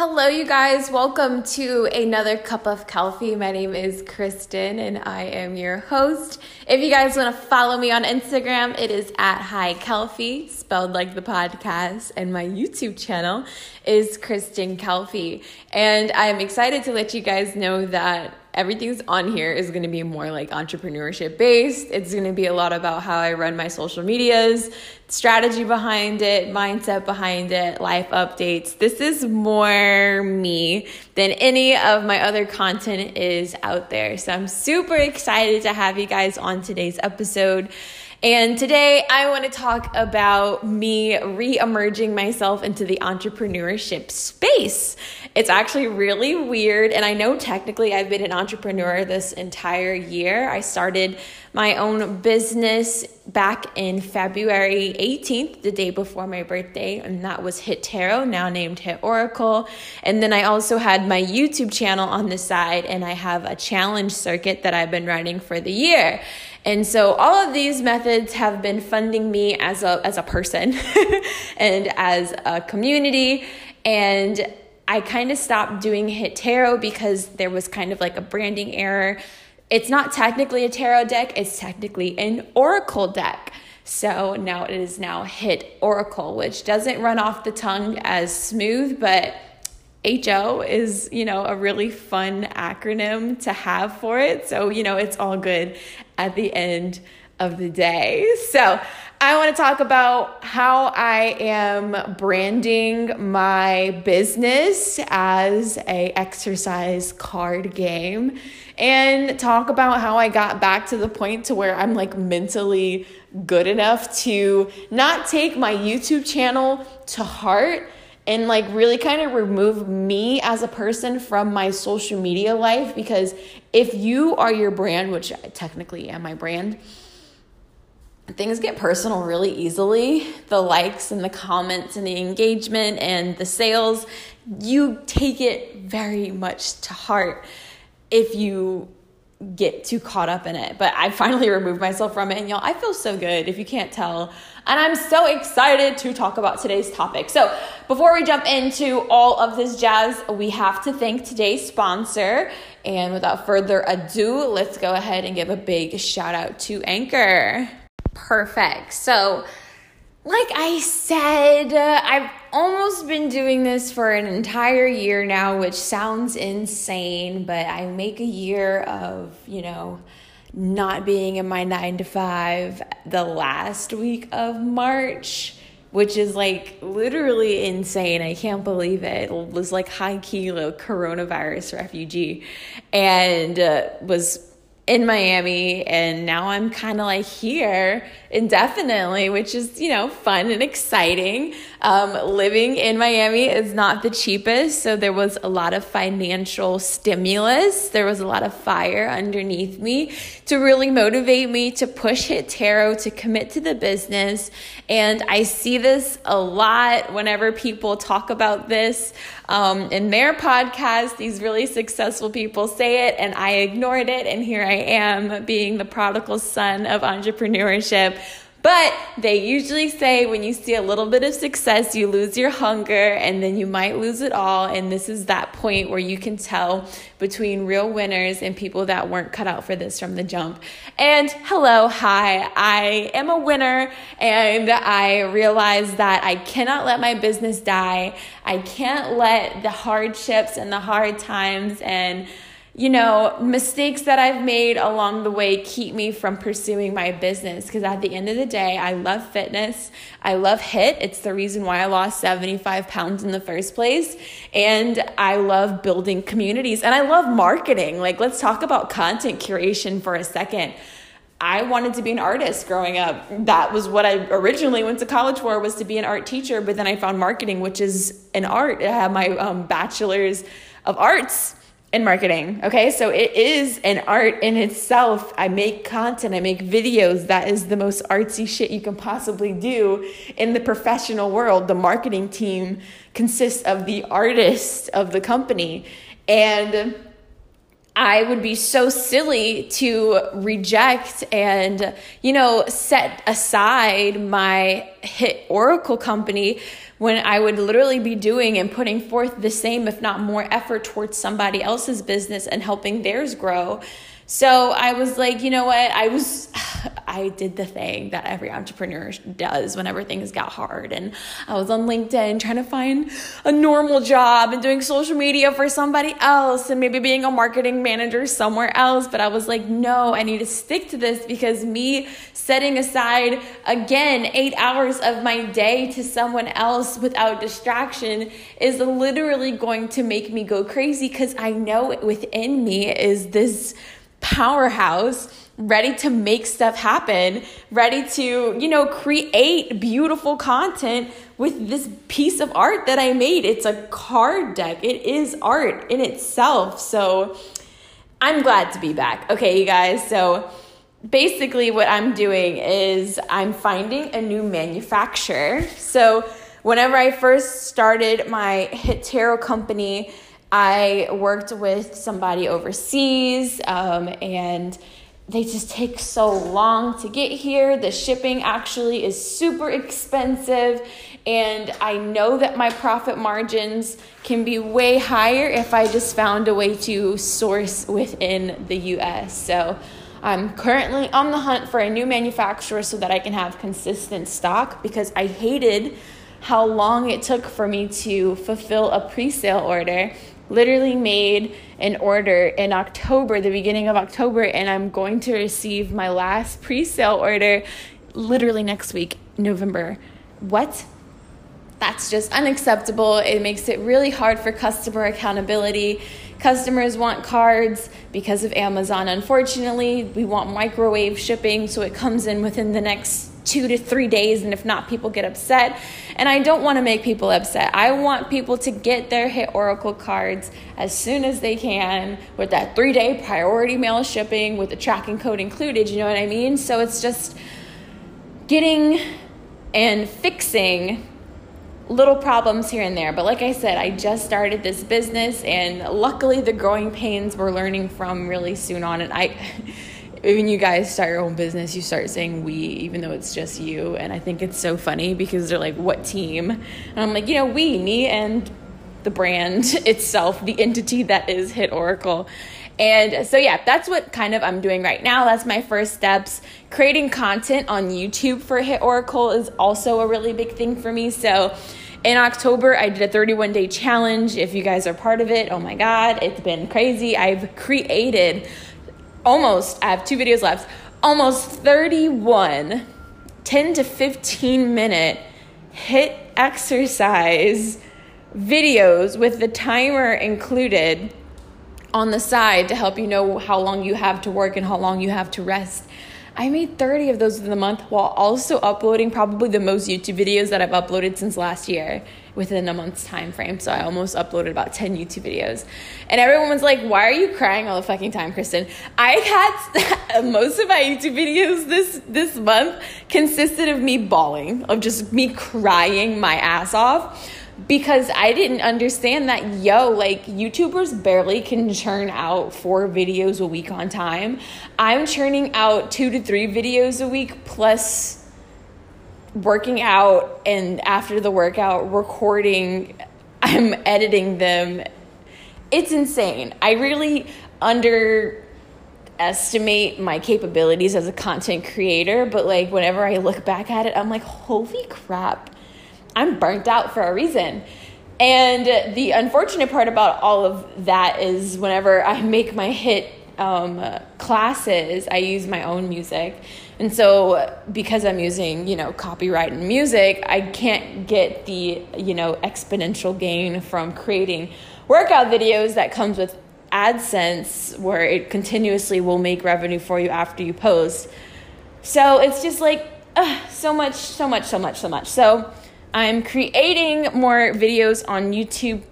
Hello, you guys. Welcome to another cup of coffee. My name is Kristen and I am your host. If you guys want to follow me on Instagram, it is at Hi Kelfie, spelled like the podcast, and my YouTube channel is Kristen Kelfie. And I'm excited to let you guys know that everything's on here is going to be more like entrepreneurship based. It's going to be a lot about how I run my social medias, strategy behind it, mindset behind it, life updates. This is more me than any of my other content is out there. So I'm super excited to have you guys on today's episode. And today I want to talk about me re emerging myself into the entrepreneurship space. It's actually really weird. And I know technically I've been an entrepreneur this entire year. I started my own business back in February 18th, the day before my birthday, and that was Hit Tarot, now named Hit Oracle. And then I also had my YouTube channel on the side, and I have a challenge circuit that I've been running for the year. And so all of these methods have been funding me as a as a person and as a community and I kind of stopped doing hit tarot because there was kind of like a branding error. It's not technically a tarot deck, it's technically an oracle deck. So now it is now hit oracle, which doesn't run off the tongue as smooth, but HO is, you know, a really fun acronym to have for it. So, you know, it's all good at the end of the day. So, I want to talk about how I am branding my business as a exercise card game and talk about how I got back to the point to where I'm like mentally good enough to not take my YouTube channel to heart and like really kind of remove me as a person from my social media life because if you are your brand, which I technically am my brand, things get personal really easily. The likes and the comments and the engagement and the sales, you take it very much to heart if you get too caught up in it. But I finally removed myself from it, and y'all, I feel so good if you can't tell. And I'm so excited to talk about today's topic. So, before we jump into all of this jazz, we have to thank today's sponsor. And without further ado, let's go ahead and give a big shout out to Anchor. Perfect. So, like I said, uh, I've almost been doing this for an entire year now, which sounds insane, but I make a year of, you know, not being in my nine to five the last week of March, which is like literally insane. I can't believe it. It was like high kilo coronavirus refugee and uh, was in Miami and now I'm kind of like here indefinitely, which is, you know, fun and exciting. Um, living in Miami is not the cheapest, so there was a lot of financial stimulus. There was a lot of fire underneath me to really motivate me to push Hit Tarot, to commit to the business. And I see this a lot whenever people talk about this um, in their podcast. These really successful people say it, and I ignored it. And here I am being the prodigal son of entrepreneurship. But they usually say when you see a little bit of success, you lose your hunger and then you might lose it all. And this is that point where you can tell between real winners and people that weren't cut out for this from the jump. And hello, hi, I am a winner and I realize that I cannot let my business die. I can't let the hardships and the hard times and you know, mistakes that I've made along the way keep me from pursuing my business. Because at the end of the day, I love fitness. I love HIIT. It's the reason why I lost 75 pounds in the first place. And I love building communities and I love marketing. Like, let's talk about content curation for a second. I wanted to be an artist growing up. That was what I originally went to college for was to be an art teacher, but then I found marketing, which is an art. I have my um, bachelor's of arts in marketing. Okay, so it is an art in itself. I make content, I make videos. That is the most artsy shit you can possibly do in the professional world. The marketing team consists of the artists of the company. And I would be so silly to reject and, you know, set aside my hit Oracle company when I would literally be doing and putting forth the same, if not more, effort towards somebody else's business and helping theirs grow. So I was like, you know what? I was, I did the thing that every entrepreneur does whenever things got hard. And I was on LinkedIn trying to find a normal job and doing social media for somebody else and maybe being a marketing manager somewhere else. But I was like, no, I need to stick to this because me setting aside again eight hours of my day to someone else without distraction is literally going to make me go crazy because I know within me is this powerhouse ready to make stuff happen, ready to, you know, create beautiful content with this piece of art that I made. It's a card deck, it is art in itself. So I'm glad to be back. Okay, you guys. So basically, what I'm doing is I'm finding a new manufacturer. So whenever I first started my Hit Tarot company, I worked with somebody overseas, um, and they just take so long to get here. The shipping actually is super expensive, and I know that my profit margins can be way higher if I just found a way to source within the US. So I'm currently on the hunt for a new manufacturer so that I can have consistent stock because I hated how long it took for me to fulfill a pre sale order literally made an order in October, the beginning of October, and I'm going to receive my last pre sale order literally next week, November. What? That's just unacceptable. It makes it really hard for customer accountability. Customers want cards because of Amazon. Unfortunately, we want microwave shipping, so it comes in within the next two to three days, and if not, people get upset. And I don't want to make people upset. I want people to get their Hit Oracle cards as soon as they can with that three day priority mail shipping with the tracking code included. You know what I mean? So it's just getting and fixing little problems here and there. But like I said, I just started this business, and luckily, the growing pains we're learning from really soon on. And I. when you guys start your own business, you start saying we, even though it's just you. And I think it's so funny because they're like, what team? And I'm like, you know, we, me and the brand itself, the entity that is Hit Oracle. And so, yeah, that's what kind of I'm doing right now. That's my first steps. Creating content on YouTube for Hit Oracle is also a really big thing for me. So, in October, I did a 31 day challenge. If you guys are part of it, oh my God, it's been crazy. I've created almost, I have two videos left, almost 31 10 to 15 minute HIIT exercise videos with the timer included on the side to help you know how long you have to work and how long you have to rest. I made 30 of those in the month while also uploading probably the most YouTube videos that I've uploaded since last year within a month's time frame. So I almost uploaded about 10 YouTube videos. And everyone was like, why are you crying all the fucking time, Kristen? I had most of my YouTube videos this this month consisted of me bawling, of just me crying my ass off because I didn't understand that, yo, like YouTubers barely can churn out four videos a week on time. I'm churning out two to three videos a week plus working out and after the workout, recording, I'm editing them. It's insane. I really underestimate my capabilities as a content creator, but like whenever I look back at it, I'm like, holy crap I'm burnt out for a reason. And the unfortunate part about all of that is whenever I make my HIIT um, classes, I use my own music. And so because I'm using, you know, copyright and music, I can't get the, you know, exponential gain from creating workout videos that comes with AdSense where it continuously will make revenue for you after you post. So it's just like uh, so much, so much, so much, so much. So I'm creating more videos on YouTube,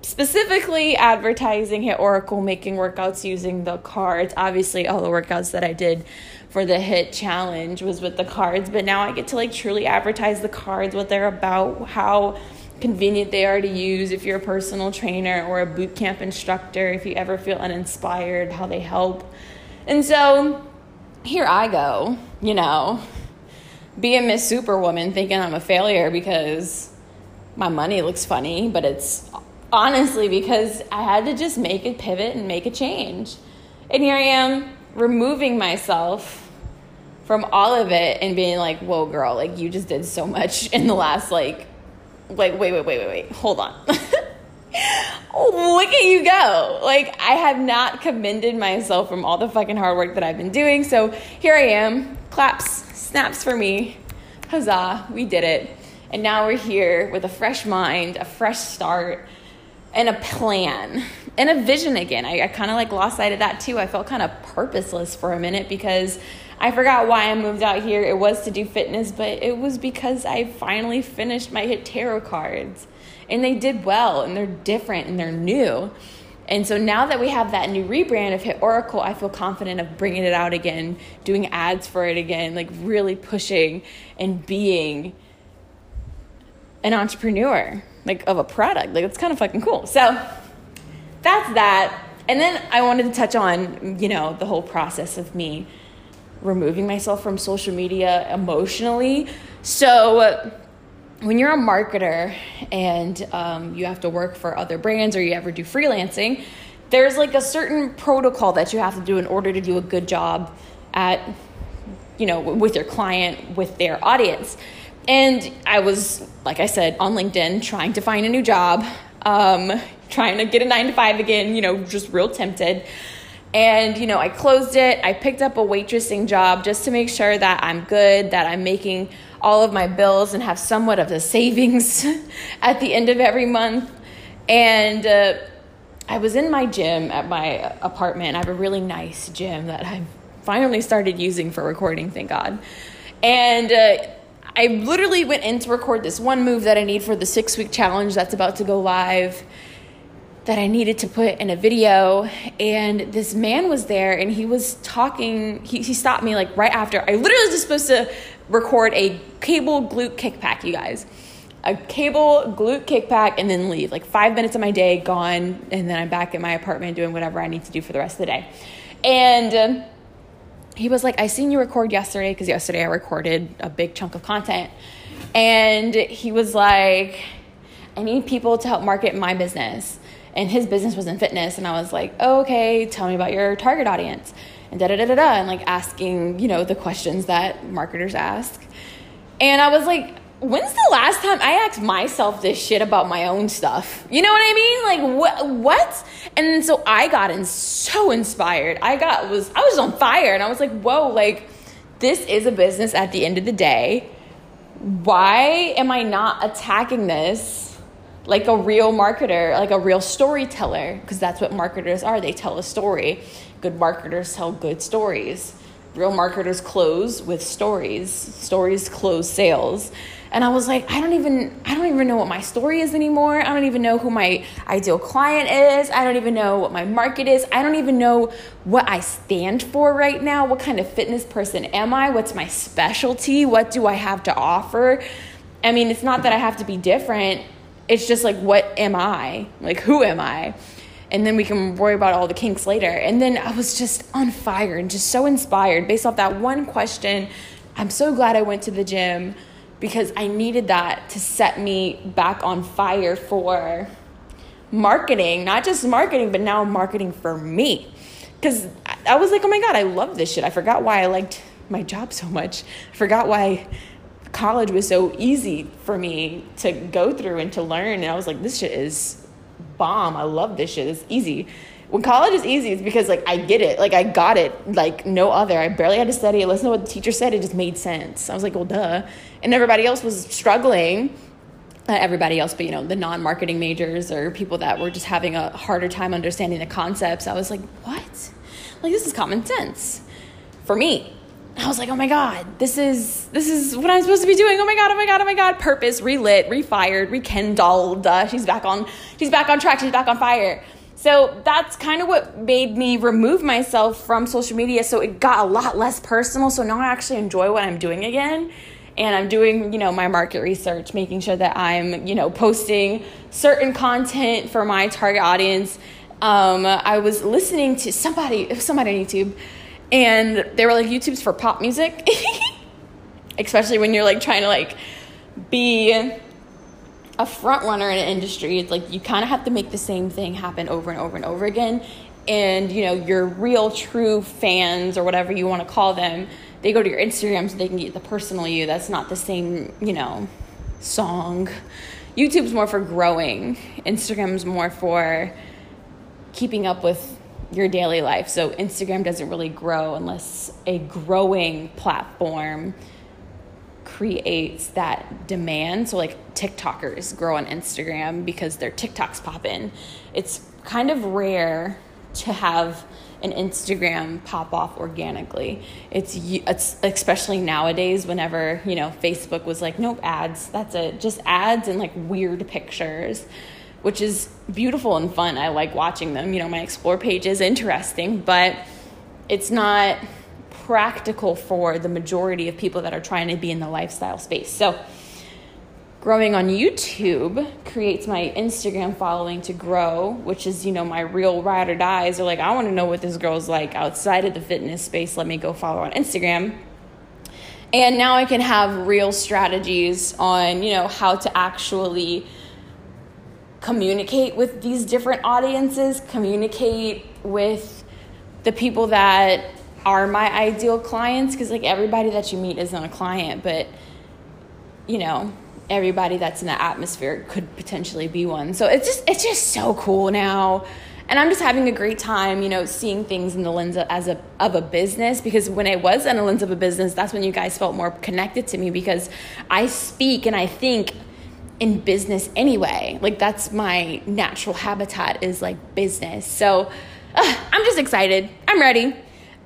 specifically advertising Hit Oracle, making workouts using the cards. Obviously, all the workouts that I did for the Hit Challenge was with the cards, but now I get to like truly advertise the cards, what they're about, how convenient they are to use if you're a personal trainer or a boot camp instructor, if you ever feel uninspired, how they help. And so here I go, you know, being Miss Superwoman thinking I'm a failure because my money looks funny, but it's honestly because I had to just make a pivot and make a change. And here I am removing myself from all of it and being like, whoa, girl, like you just did so much in the last, like, like, wait, wait, wait, wait, wait, hold on. look at you go. Like, I have not commended myself from all the fucking hard work that I've been doing. So here I am. Claps, snaps for me. Huzzah, we did it. And now we're here with a fresh mind, a fresh start, and a plan and a vision again. I, I kind of like lost sight of that too. I felt kind of purposeless for a minute because I forgot why I moved out here. It was to do fitness, but it was because I finally finished my hit tarot cards. And they did well, and they're different, and they're new. And so now that we have that new rebrand of Hit Oracle, I feel confident of bringing it out again, doing ads for it again, like really pushing and being an entrepreneur, like of a product. Like it's kind of fucking cool. So that's that. And then I wanted to touch on, you know, the whole process of me removing myself from social media emotionally. So, when you're a marketer and um, you have to work for other brands or you ever do freelancing, there's like a certain protocol that you have to do in order to do a good job at, you know, with your client, with their audience. And I was, like I said, on LinkedIn trying to find a new job, um, trying to get a nine to five again, you know, just real tempted. And, you know, I closed it. I picked up a waitressing job just to make sure that I'm good, that I'm making all of my bills and have somewhat of the savings at the end of every month. And uh, I was in my gym at my apartment. I have a really nice gym that I've finally started using for recording, thank God. And uh, I literally went in to record this one move that I need for the six week challenge that's about to go live that I needed to put in a video. And this man was there and he was talking. He, he stopped me like right after. I literally was just supposed to record a cable glute kickback, you guys. A cable glute kickback and then leave. Like five minutes of my day gone. And then I'm back at my apartment doing whatever I need to do for the rest of the day. And. Um, he was like, I seen you record yesterday because yesterday I recorded a big chunk of content. And he was like, I need people to help market my business and his business was in fitness and i was like oh, okay tell me about your target audience. And da da da da da and like asking you know the questions that marketers ask. And i was like when's the last time i asked myself this shit about my own stuff? You know what i mean? Like what what? And so i got in so inspired. I got was i was on fire and i was like whoa like this is a business at the end of the day. Why am i not attacking this like a real marketer, like a real storyteller, because that's what marketers are. They tell a story. Good marketers tell good stories. Real marketers close with stories. Stories close sales. And I was like, I don't even I don't even know what my story is anymore. I don't even know who my ideal client is. I don't even know what my market is. I don't even know what I stand for right now. What kind of fitness person am I? What's my specialty? What do I have to offer? I mean, it's not that I have to be different it's just like, what am I? Like, who am I? And then we can worry about all the kinks later. And then I was just on fire and just so inspired based off that one question. I'm so glad I went to the gym because I needed that to set me back on fire for marketing, not just marketing, but now marketing for me. Because I was like, oh my God, I love this shit. I forgot why I liked my job so much. I forgot why college was so easy for me to go through and to learn. And I was like, this shit is bomb. I love this shit. It's easy. When college is easy, it's because like I get it. Like I got it like no other. I barely had to study. I listened to what the teacher said. It just made sense. I was like, well, duh. And everybody else was struggling. Everybody else, but you know, the non-marketing majors or people that were just having a harder time understanding the concepts. I was like, what? Like this is common sense for me I was like, oh my God, this is this is what I'm supposed to be doing. Oh my God, oh my God, oh my God. Purpose, relit, refired, rekindled. Uh, she's back on she's back on track, she's back on fire. So that's kind of what made me remove myself from social media. So it got a lot less personal. So now I actually enjoy what I'm doing again. and I'm doing, you know, my market research, making sure that I'm, you know, posting certain content for my target audience. Um, I was listening to somebody, somebody on YouTube, and they were like, YouTube's for pop music, especially when you're like trying to like be a front runner in an industry. It's like you kind of have to make the same thing happen over and over and over again. And you know, your real, true fans or whatever you want to call them they go to your Instagram so they can get the personal you. That's not the same, you know, song. YouTube's more for growing. Instagram's more for keeping up with your daily life. So Instagram doesn't really grow unless a growing platform creates that demand. So like TikTokers grow on Instagram because their TikToks pop in. It's kind of rare to have an Instagram pop off organically. It's, it's especially nowadays whenever, you know, Facebook was like, nope, ads, that's it. Just ads and like weird pictures, which is beautiful and fun. I like watching them. You know, my explore page is interesting, but it's not practical for the majority of people that are trying to be in the lifestyle space. So, growing on YouTube creates my Instagram following to grow, which is, you know, my real ride or dies. Or like, I want to know what this girl's like outside of the fitness space. Let me go follow on Instagram. And now I can have real strategies on, you know, how to actually communicate with these different audiences, communicate with the people that are my ideal clients because like everybody that you meet isn't a client, but you know, everybody that's in the atmosphere could potentially be one. So it's just it's just so cool now. And I'm just having a great time, you know, seeing things in the lens of, as a of a business because when I was in the lens of a business, that's when you guys felt more connected to me because I speak and I think in business anyway. Like that's my natural habitat is like business. So uh, I'm just excited. I'm ready.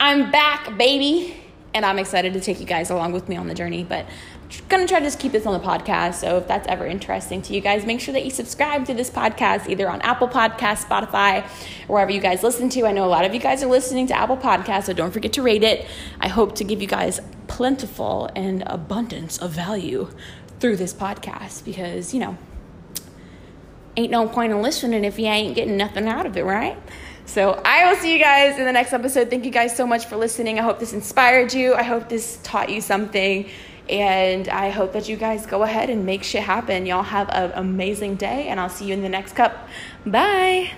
I'm back, baby. And I'm excited to take you guys along with me on the journey. But I'm gonna try to just keep this on the podcast. So if that's ever interesting to you guys, make sure that you subscribe to this podcast either on Apple Podcasts, Spotify, wherever you guys listen to. I know a lot of you guys are listening to Apple Podcasts, so don't forget to rate it. I hope to give you guys plentiful and abundance of value through this podcast because, you know, ain't no point in listening if you ain't getting nothing out of it, right? So I will see you guys in the next episode. Thank you guys so much for listening. I hope this inspired you. I hope this taught you something. And I hope that you guys go ahead and make shit happen. Y'all have an amazing day, and I'll see you in the next cup. Bye.